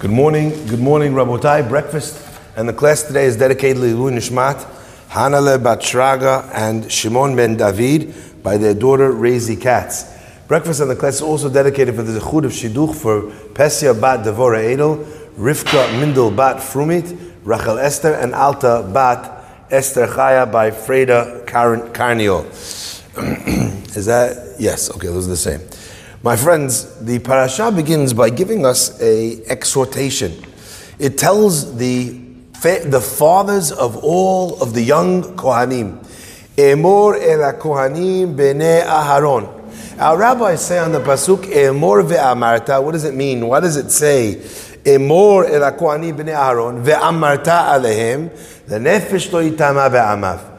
Good morning, good morning, Rabotai. Breakfast and the class today is dedicated to Lilu Nishmat, Hanale Bat Shraga and Shimon Ben David by their daughter Razy Katz. Breakfast and the class is also dedicated for the Zechud of Shidduch for Pesia Bat Devora Edel, Rivka Mindel Bat Frumit, Rachel Esther, and Alta Bat Esther Chaya by Freda Carnio. is that? Yes, okay, those are the same. My friends, the parasha begins by giving us a exhortation. It tells the, the fathers of all of the young Kohanim, Emor el Kohanim bene Aharon. Our rabbis say on the pasuk, Emor ve'amarta. What does it mean? What does it say? Emor el Kohanim bene Aharon ve'amarta alehem. The nefesh lo itama be'amav.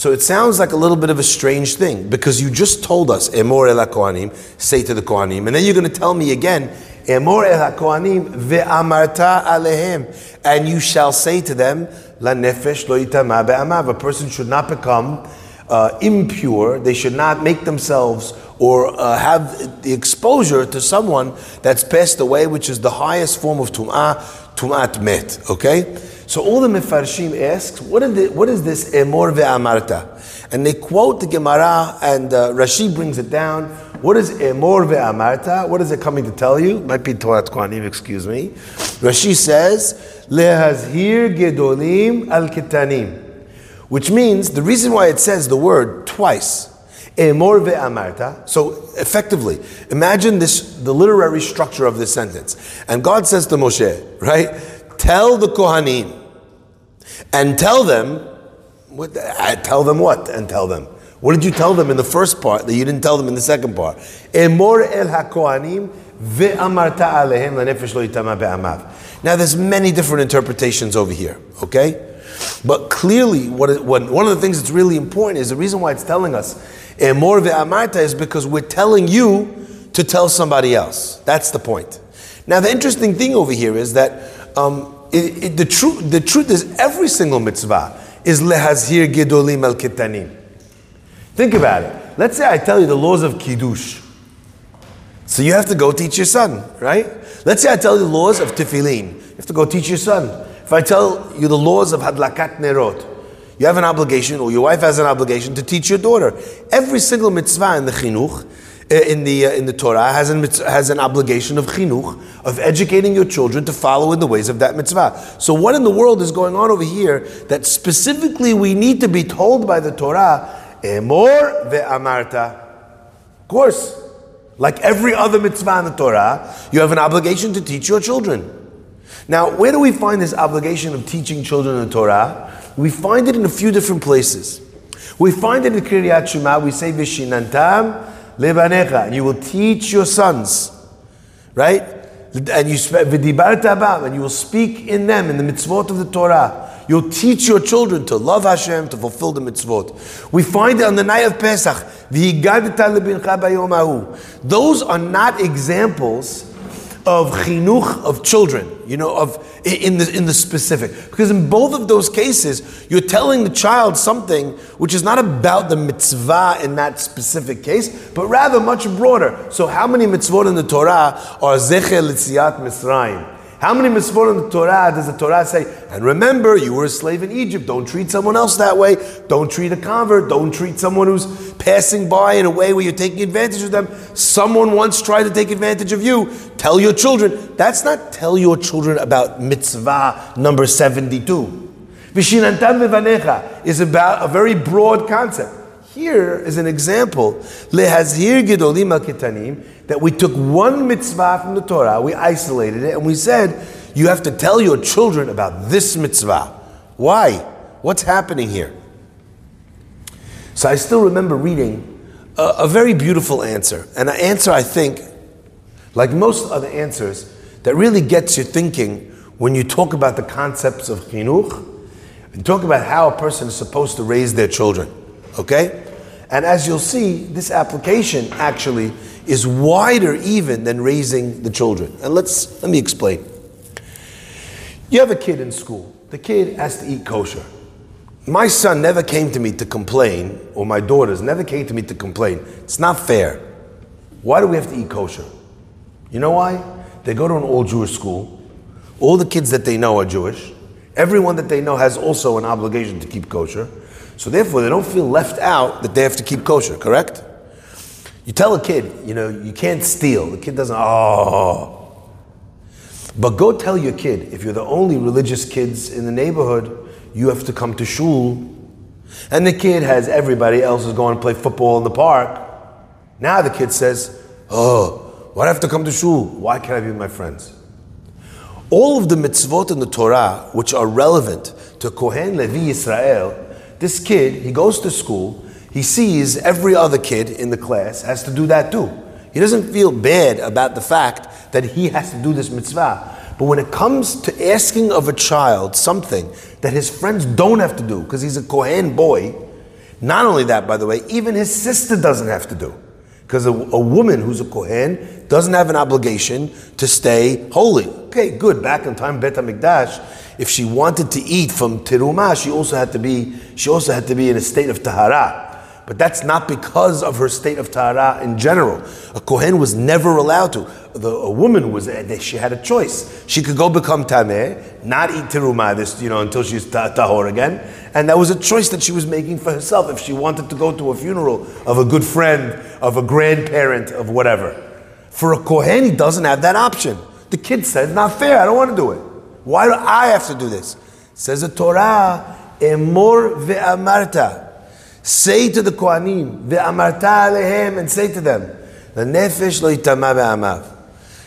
So it sounds like a little bit of a strange thing because you just told us, Emor el Kohanim, say to the Kohanim, and then you're going to tell me again, Emor el Kohanim ve'amarta alehem, and you shall say to them, La nefesh lo be'amav. A person should not become uh, impure. They should not make themselves or uh, have the exposure to someone that's passed away, which is the highest form of tum'ah, tum'at met. Okay. So all the Mefarshim asks, what is, the, what is this Emor ve'amarta? And they quote the Gemara, and uh, Rashi brings it down. What is Emor ve'amarta? What is it coming to tell you? Might be Torah Kohanim, excuse me. Rashi says, Lehazhir gedolim al kitanim. Which means, the reason why it says the word twice, Emor ve'amarta. So effectively, imagine this, the literary structure of this sentence. And God says to Moshe, right? Tell the Kohanim, and tell them, what, uh, tell them what? And tell them. What did you tell them in the first part that you didn't tell them in the second part? Emor el ve'amarta lo be'amav. Now there's many different interpretations over here, okay? But clearly, what, what, one of the things that's really important is the reason why it's telling us Emor ve'amarta is because we're telling you to tell somebody else. That's the point. Now the interesting thing over here is that um, it, it, the, truth, the truth is every single mitzvah is lehazhir gedolim el kitanim. Think about it. Let's say I tell you the laws of kiddush. So you have to go teach your son, right? Let's say I tell you the laws of tefillin. You have to go teach your son. If I tell you the laws of hadlakat nerot, you have an obligation, or your wife has an obligation to teach your daughter. Every single mitzvah in the chinuch in the, uh, in the Torah has an, has an obligation of chinuch, of educating your children to follow in the ways of that mitzvah. So, what in the world is going on over here that specifically we need to be told by the Torah, emor ve'amarta? Of course, like every other mitzvah in the Torah, you have an obligation to teach your children. Now, where do we find this obligation of teaching children the Torah? We find it in a few different places. We find it in Kriat Shema, we say, Vishinantam lebanecha, and you will teach your sons, right? And you and you will speak in them in the mitzvot of the Torah. You'll teach your children to love Hashem, to fulfill the mitzvot. We find it on the night of Pesach. Those are not examples of chinuch of children, you know, of in the in the specific. Because in both of those cases, you're telling the child something which is not about the mitzvah in that specific case, but rather much broader. So, how many mitzvot in the Torah are zecher litziat Mitzrayim? How many mitzvot in the Torah does the Torah say? And remember, you were a slave in Egypt. Don't treat someone else that way. Don't treat a convert. Don't treat someone who's passing by in a way where you're taking advantage of them. Someone once tried to take advantage of you. Tell your children. That's not tell your children about mitzvah number 72. Vishinantam is about a very broad concept. Here is an example. Lehazhir gedolim al kitanim that we took one mitzvah from the Torah, we isolated it, and we said, you have to tell your children about this mitzvah. Why? What's happening here? So I still remember reading a, a very beautiful answer, and an answer I think, like most other answers, that really gets you thinking when you talk about the concepts of chinuch and talk about how a person is supposed to raise their children. Okay? And as you'll see, this application actually is wider even than raising the children. And let's let me explain. You have a kid in school. The kid has to eat kosher. My son never came to me to complain, or my daughters never came to me to complain. It's not fair. Why do we have to eat kosher? You know why? They go to an all Jewish school. All the kids that they know are Jewish. Everyone that they know has also an obligation to keep kosher. So therefore, they don't feel left out that they have to keep kosher, correct? You tell a kid, you know, you can't steal. The kid doesn't, oh. But go tell your kid, if you're the only religious kids in the neighborhood, you have to come to shul. And the kid has everybody else is going to play football in the park. Now the kid says, oh, why do I have to come to shul? Why can't I be with my friends? All of the mitzvot in the Torah, which are relevant to Kohen Levi Israel, this kid, he goes to school, he sees every other kid in the class has to do that too. He doesn't feel bad about the fact that he has to do this mitzvah. But when it comes to asking of a child something that his friends don't have to do, because he's a Kohen boy, not only that, by the way, even his sister doesn't have to do. Because a, a, woman who's a Kohen doesn't have an obligation to stay holy. Okay, good. Back in time, Bet HaMikdash, if she wanted to eat from Terumah, she also had to be, she also had to be in a state of Tahara. But that's not because of her state of tahara in general. A kohen was never allowed to. The, a woman was eh, she had a choice. She could go become tameh, not eat terumah this, you know, until she's tahor again, and that was a choice that she was making for herself. If she wanted to go to a funeral of a good friend, of a grandparent, of whatever. For a kohen, he doesn't have that option. The kid said, "Not fair. I don't want to do it. Why do I have to do this?" Says the Torah, "Emor ve'amarta." Say to the Kohanim, ve'amarta alehem, and say to them, the nefesh lo be'amav.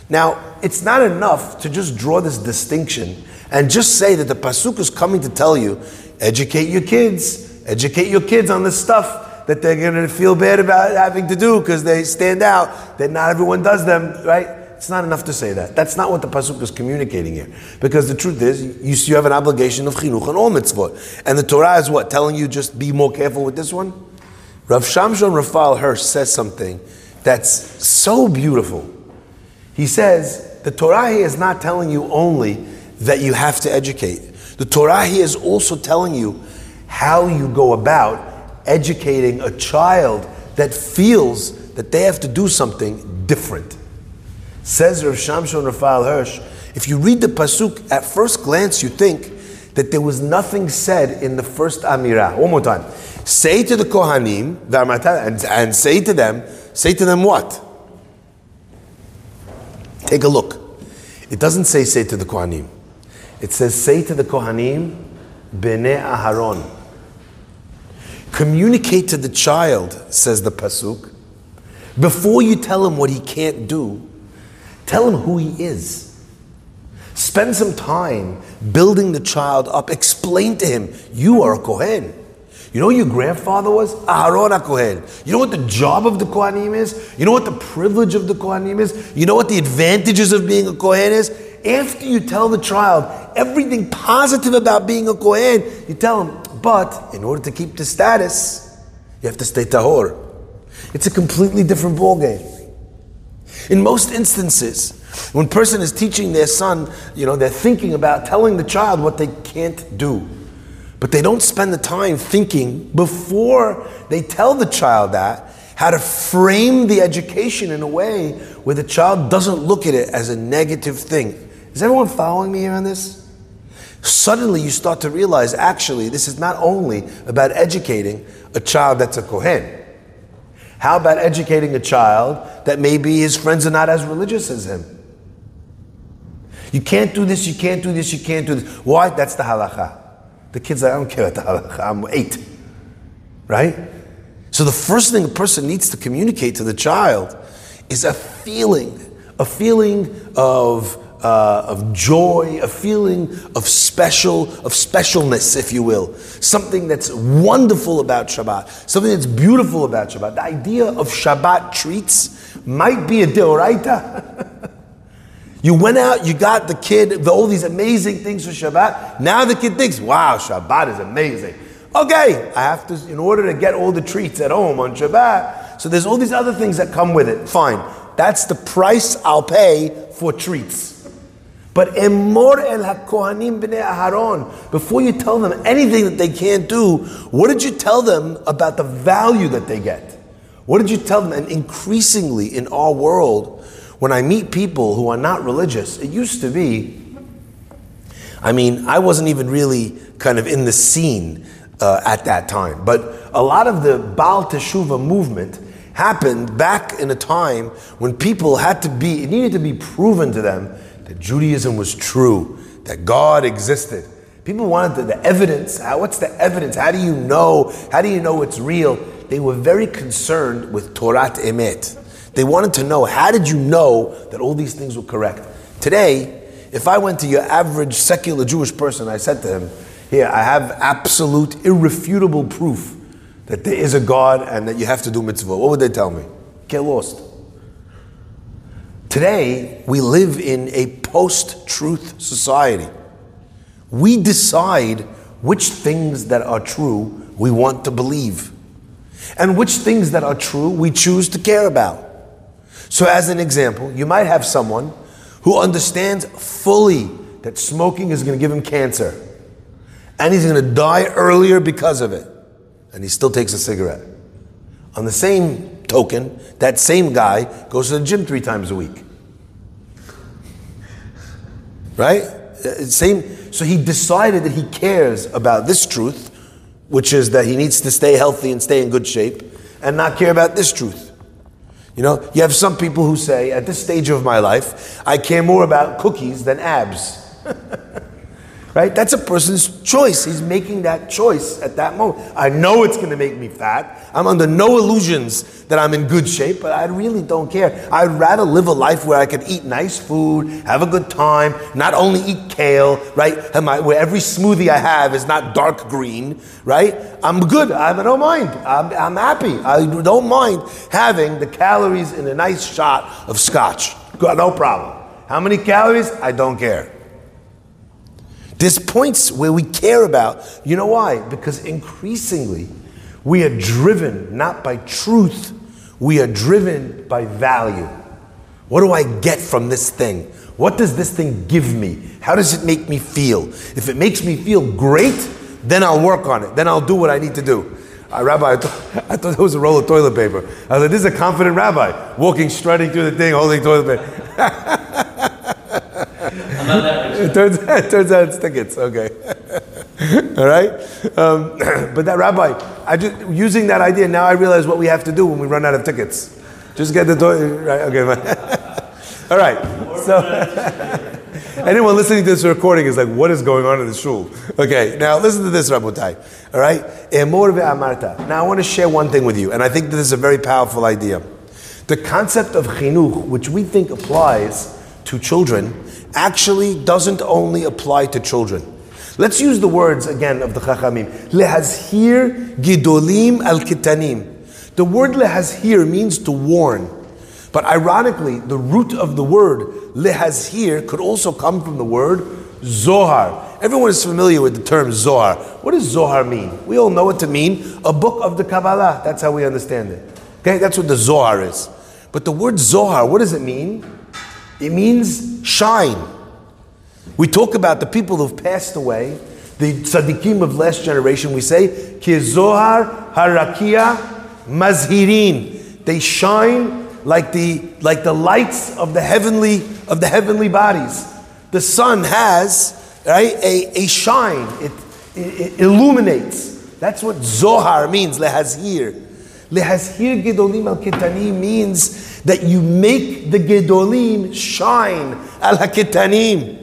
Now, it's not enough to just draw this distinction and just say that the pasuk is coming to tell you, educate your kids, educate your kids on the stuff that they're going to feel bad about having to do because they stand out, that not everyone does them, right? It's not enough to say that. That's not what the pasuk is communicating here. Because the truth is, you, you have an obligation of chinuch on all mitzvot, and the Torah is what telling you just be more careful with this one. Rav Shamshon Raphael Hirsch says something that's so beautiful. He says the Torah here is not telling you only that you have to educate. The Torah here is also telling you how you go about educating a child that feels that they have to do something different. Says Rav Shamshon Raphael Hirsch, if you read the pasuk at first glance, you think that there was nothing said in the first Amirah. One more time. Say to the Kohanim, and, and say to them, say to them what? Take a look. It doesn't say say to the Kohanim. It says say to the Kohanim, Bnei Aharon. Communicate to the child, says the Pasuk. Before you tell him what he can't do, Tell him who he is. Spend some time building the child up. Explain to him, you are a Kohen. You know your grandfather was? Aharon a Kohen. You know what the job of the Kohanim is? You know what the privilege of the Kohanim is? You know what the advantages of being a Kohen is? After you tell the child everything positive about being a Kohen, you tell him, but in order to keep the status, you have to stay Tahor. It's a completely different ballgame. In most instances, when a person is teaching their son, you know, they're thinking about telling the child what they can't do. But they don't spend the time thinking before they tell the child that how to frame the education in a way where the child doesn't look at it as a negative thing. Is everyone following me here on this? Suddenly you start to realize actually this is not only about educating a child that's a Kohen. How about educating a child that maybe his friends are not as religious as him? You can't do this, you can't do this, you can't do this. Why? That's the halacha. The kid's like, I don't care about the halacha, I'm eight. Right? So the first thing a person needs to communicate to the child is a feeling, a feeling of uh, of joy, a feeling of special, of specialness, if you will. Something that's wonderful about Shabbat, something that's beautiful about Shabbat. The idea of Shabbat treats might be a deoraita. you went out, you got the kid the, all these amazing things for Shabbat. Now the kid thinks, wow, Shabbat is amazing. Okay, I have to, in order to get all the treats at home on Shabbat. So there's all these other things that come with it. Fine. That's the price I'll pay for treats. But emor el hakohanim b'nei Aharon. Before you tell them anything that they can't do, what did you tell them about the value that they get? What did you tell them? And increasingly in our world, when I meet people who are not religious, it used to be I mean, I wasn't even really kind of in the scene uh, at that time. But a lot of the Baal Teshuvah movement happened back in a time when people had to be, it needed to be proven to them that Judaism was true, that God existed. People wanted the, the evidence. How, what's the evidence? How do you know? How do you know it's real? They were very concerned with Torat Emet. They wanted to know how did you know that all these things were correct? Today, if I went to your average secular Jewish person, I said to him, Here, I have absolute, irrefutable proof that there is a God and that you have to do mitzvah. What would they tell me? Get lost. Today, we live in a post truth society. We decide which things that are true we want to believe, and which things that are true we choose to care about. So, as an example, you might have someone who understands fully that smoking is going to give him cancer, and he's going to die earlier because of it, and he still takes a cigarette. On the same token, that same guy goes to the gym three times a week. Right? Uh, same. So he decided that he cares about this truth, which is that he needs to stay healthy and stay in good shape, and not care about this truth. You know, you have some people who say, at this stage of my life, I care more about cookies than abs. Right? That's a person's choice. He's making that choice at that moment. I know it's going to make me fat. I'm under no illusions that I'm in good shape, but I really don't care. I'd rather live a life where I can eat nice food, have a good time, not only eat kale, right? where every smoothie I have is not dark green, right? I'm good. I don't mind. I'm, I'm happy. I don't mind having the calories in a nice shot of scotch. No problem. How many calories? I don't care. There's points where we care about. You know why? Because increasingly we are driven not by truth, we are driven by value. What do I get from this thing? What does this thing give me? How does it make me feel? If it makes me feel great, then I'll work on it. Then I'll do what I need to do. Uh, rabbi, I, th- I thought it was a roll of toilet paper. I was like, this is a confident rabbi, walking, strutting through the thing, holding toilet paper. it, turns, it turns out it's tickets. Okay. All right. Um, but that rabbi, I just using that idea now. I realize what we have to do when we run out of tickets. Just get the door. Right. Okay. All right. So. Anyone listening to this recording is like, what is going on in the shul? Okay, now listen to this, Rabotai. All right? Now I want to share one thing with you, and I think this is a very powerful idea. The concept of chinuch, which we think applies to children, actually doesn't only apply to children. Let's use the words again of the Chachamim. Lehazhir gidolim al kitanim. The word lehazhir means to warn. But ironically, the root of the word lehazhir could also come from the word zohar. Everyone is familiar with the term zohar. What does zohar mean? We all know it to mean a book of the Kabbalah. That's how we understand it. Okay, that's what the zohar is. But the word zohar, what does it mean? It means shine. We talk about the people who've passed away, the tzaddikim of last generation. We say, Kizohar harakia mazhirin. They shine like the like the lights of the heavenly of the heavenly bodies. The sun has right a, a shine. It, it, it illuminates. That's what Zohar means. Lehazhir. Lehazhir gedolim al kitanim means that you make the Gedolim shine al hakitanim.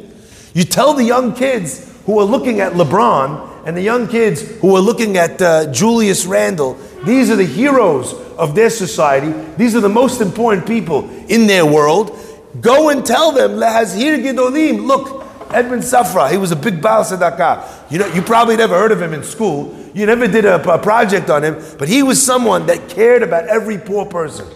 You tell the young kids who are looking at LeBron and the young kids who are looking at uh, Julius Randle, these are the heroes of their society. These are the most important people in their world. Go and tell them, Lehazhir Gedolim, look, Edmond Safra, he was a big Baal Tzedakah. You know, you probably never heard of him in school. You never did a, a project on him, but he was someone that cared about every poor person.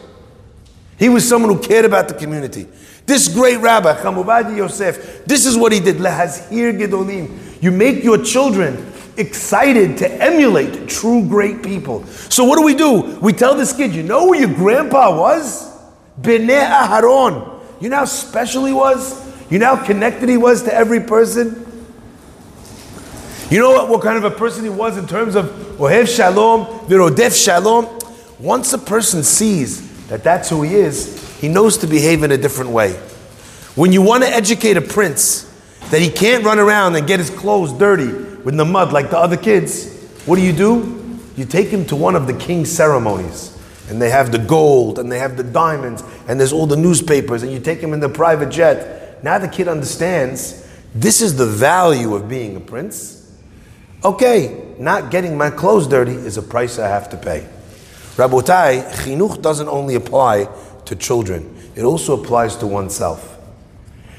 He was someone who cared about the community. This great rabbi, Chacham Ovadia Yosef, this is what he did. Lehazhir Gedolim. You make your children excited to emulate true great people. So what do we do? We tell this kid, you know who your grandpa was? Bnei Aharon. You know how special he was? You know how connected he was to every person? You know what, what kind of a person he was in terms of Ohev Shalom, Virodef Shalom? Once a person sees that that's who he is, he knows to behave in a different way. When you want to educate a prince that he can't run around and get his clothes dirty with the mud like the other kids, what do you do? You take him to one of the king's ceremonies. And they have the gold and they have the diamonds and there's all the newspapers and you take him in the private jet. Now the kid understands this is the value of being a prince. Okay, not getting my clothes dirty is a price I have to pay. Rabotai, chinuch doesn't only apply to children, it also applies to oneself.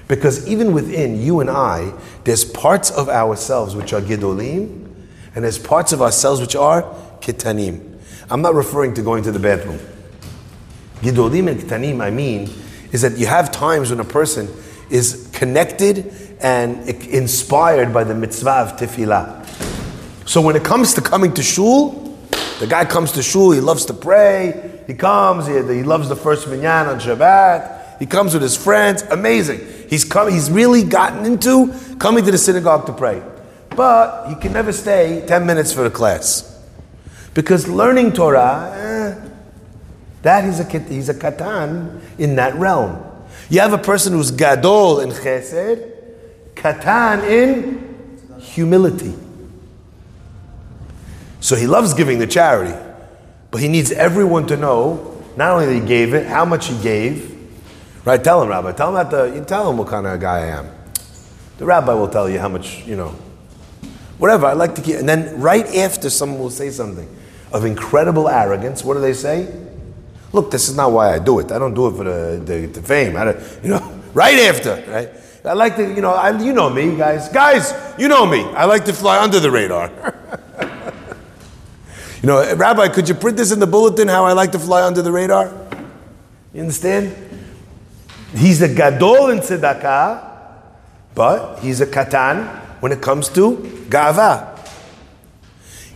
Because even within you and I, there's parts of ourselves which are gidolim, and there's parts of ourselves which are kitanim. I'm not referring to going to the bathroom. Gidolim and kitanim, I mean, is that you have times when a person is connected and inspired by the mitzvah of tefillah. So when it comes to coming to shul, the guy comes to shul, he loves to pray, he comes, he, he loves the first minyan on Shabbat, he comes with his friends, amazing. He's come, he's really gotten into coming to the synagogue to pray. But he can never stay 10 minutes for the class. Because learning Torah, eh, that is a, he's a katan in that realm. You have a person who's gadol in chesed, katan in humility. So he loves giving the charity, but he needs everyone to know not only that he gave it, how much he gave. Right? Tell him, Rabbi. Tell him that the, you tell him what kind of guy I am. The rabbi will tell you how much, you know, whatever. I like to keep. And then right after someone will say something of incredible arrogance, what do they say? Look, this is not why I do it. I don't do it for the, the, the fame. I don't, you know, right after, right? I like to, you know, I, you know me, guys. Guys, you know me. I like to fly under the radar. you know, Rabbi, could you print this in the bulletin how I like to fly under the radar? You understand? He's a gadol in tzedakah, but he's a katan when it comes to gava.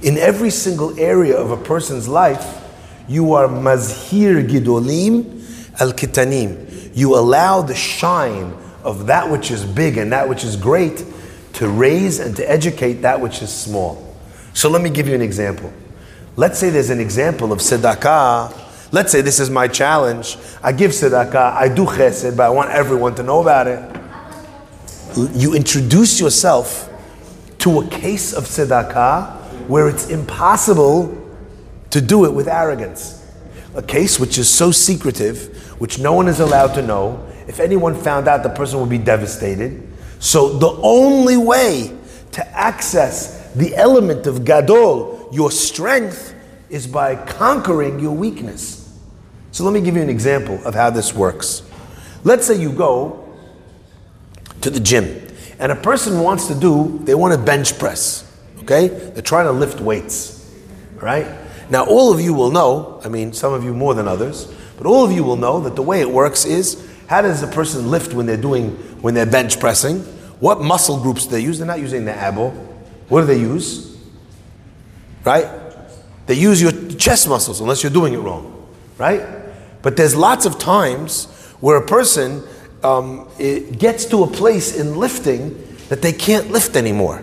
In every single area of a person's life, you are mazhir gidolim al kitanim. You allow the shine of that which is big and that which is great to raise and to educate that which is small. So let me give you an example. Let's say there's an example of tzedakah. Let's say this is my challenge. I give tzedakah, I do chesed, but I want everyone to know about it. You introduce yourself to a case of tzedakah where it's impossible to do it with arrogance. A case which is so secretive, which no one is allowed to know. If anyone found out, the person would be devastated. So the only way to access the element of gadol, your strength, is by conquering your weakness. So let me give you an example of how this works. Let's say you go to the gym and a person wants to do, they want to bench press. Okay? They're trying to lift weights. Right? Now, all of you will know, I mean, some of you more than others, but all of you will know that the way it works is how does a person lift when they're doing, when they're bench pressing? What muscle groups do they use? They're not using the abo. What do they use? Right? They use your chest muscles unless you're doing it wrong. Right? But there's lots of times where a person um, gets to a place in lifting that they can't lift anymore.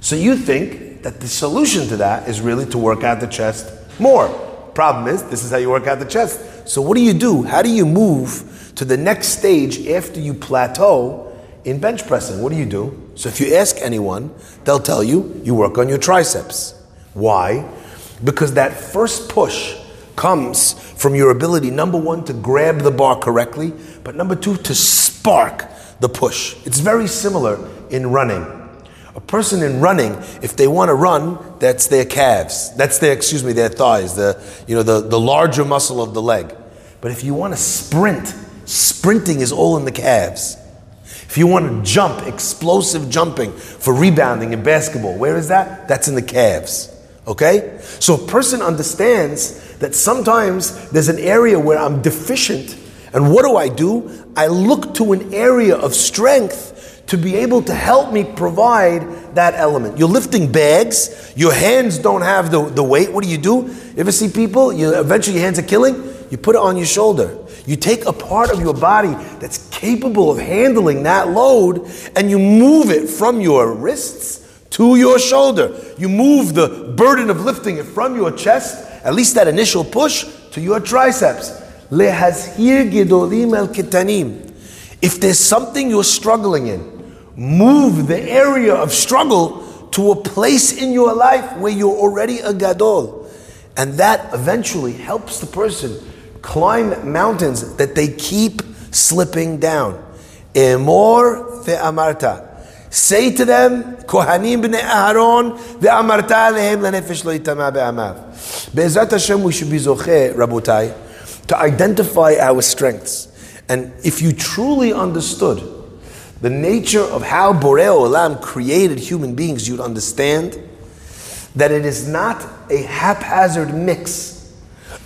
So you think that the solution to that is really to work out the chest more. Problem is, this is how you work out the chest. So what do you do? How do you move to the next stage after you plateau in bench pressing? What do you do? So if you ask anyone, they'll tell you you work on your triceps. Why? Because that first push comes from your ability, number one, to grab the bar correctly, but number two, to spark the push. It's very similar in running. A person in running, if they want to run, that's their calves. That's their, excuse me, their thighs, the, you know, the, the larger muscle of the leg. But if you want to sprint, sprinting is all in the calves. If you want to jump, explosive jumping for rebounding in basketball, where is that? That's in the calves. Okay? So a person understands that sometimes there's an area where I'm deficient. And what do I do? I look to an area of strength to be able to help me provide that element. You're lifting bags, your hands don't have the, the weight. What do you do? You ever see people, you eventually your hands are killing? You put it on your shoulder. You take a part of your body that's capable of handling that load and you move it from your wrists to your shoulder. You move the burden of lifting it from your chest, at least that initial push, to your triceps. If there's something you're struggling in, move the area of struggle to a place in your life where you're already a gadol. And that eventually helps the person climb mountains that they keep slipping down. Emor ve'amarta. Say to them, Kohanim b'nei Aharon ve'amarta lehem lenefesh lo yitama be'amav. Be'ezrat Hashem, we should be zocheh, Rabotai, to identify our strengths. And if you truly understood the nature of how Borei Olam created human beings, you'd understand that it is not a haphazard mix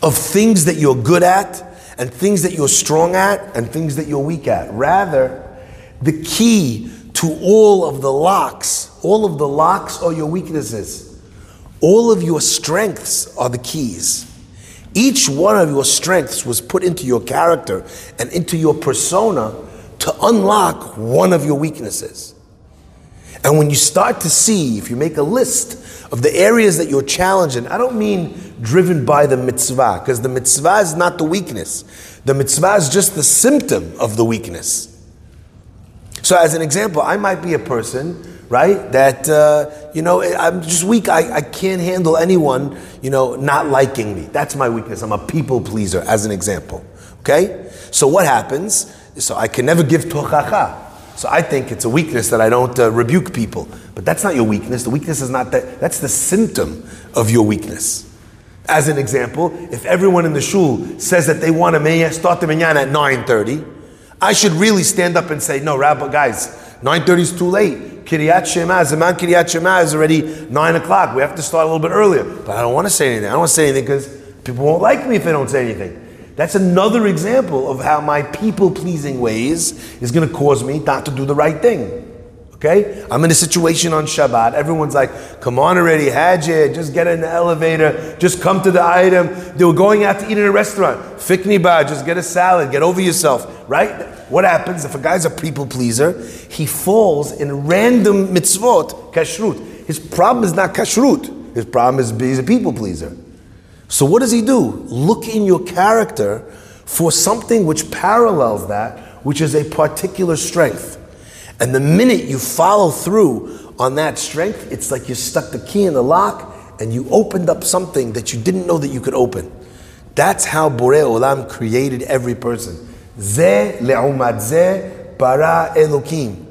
of things that you're good at and things that you're strong at and things that you're weak at. Rather, the key to all of the locks, all of the locks are your weaknesses. All of your strengths are the keys. Each one of your strengths was put into your character and into your persona to unlock one of your weaknesses. And when you start to see, if you make a list of the areas that you're challenged in, I don't mean driven by the mitzvah, because the mitzvah is not the weakness. The mitzvah is just the symptom of the weakness. So, as an example, I might be a person, right, that, uh, you know, I'm just weak. I, I can't handle anyone, you know, not liking me. That's my weakness. I'm a people pleaser, as an example. Okay? So, what happens? So, I can never give tochacha. So I think it's a weakness that I don't uh, rebuke people. But that's not your weakness. The weakness is not that. That's the symptom of your weakness. As an example, if everyone in the shul says that they want to start the minyan at 9.30, I should really stand up and say, no, Rabbi, guys, 9.30 is too late. Kriat Shema, Zaman Kriat Shema is already 9 o'clock. We have to start a little bit earlier. But I don't want to say anything. I don't want to say anything because people won't like me if I don't say anything. That's another example of how my people pleasing ways is going to cause me not to do the right thing. Okay? I'm in a situation on Shabbat. Everyone's like, come on already, Hajj, just get in the elevator, just come to the item. They were going out to eat in a restaurant. Fikni ba, just get a salad, get over yourself, right? What happens if a guy's a people pleaser? He falls in random mitzvot, kashrut. His problem is not kashrut. His problem is he's a people pleaser. So what does he do? Look in your character for something which parallels that, which is a particular strength. And the minute you follow through on that strength, it's like you stuck the key in the lock and you opened up something that you didn't know that you could open. That's how Borei Olam created every person. Ze le'umad ze bara Elokim.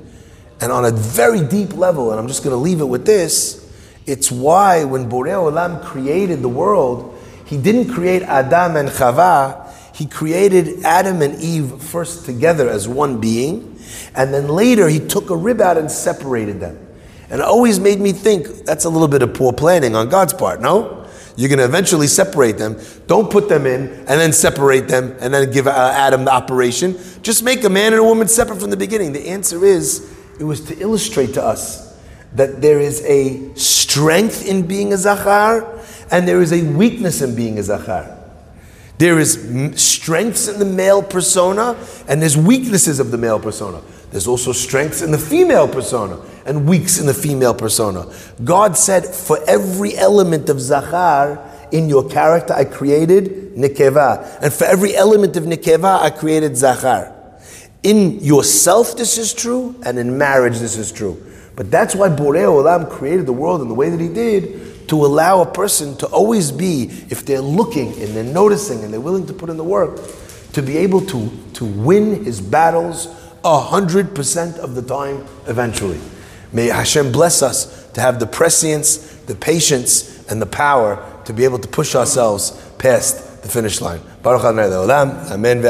And on a very deep level, and I'm just going to leave it with this, it's why when Borei Olam created the world, he didn't create Adam and Chava. He created Adam and Eve first together as one being, and then later he took a rib out and separated them. And it always made me think that's a little bit of poor planning on God's part, no? You're going to eventually separate them. Don't put them in and then separate them and then give uh, Adam the operation. Just make a man and a woman separate from the beginning. The answer is it was to illustrate to us that there is a strength in being a Zachar and there is a weakness in being a Zachar. There is strengths in the male persona, and there's weaknesses of the male persona. There's also strengths in the female persona and weaks in the female persona. God said, for every element of Zachar in your character, I created Nikeva. And for every element of Nikeva, I created Zachar. In yourself, this is true, and in marriage, this is true. But that's why Borei Olam created the world in the way that he did, to allow a person to always be, if they're looking and they're noticing and they're willing to put in the work, to be able to, to win his battles a hundred percent of the time eventually. May Hashem bless us to have the prescience, the patience, and the power to be able to push ourselves past the finish line. Baruch Amen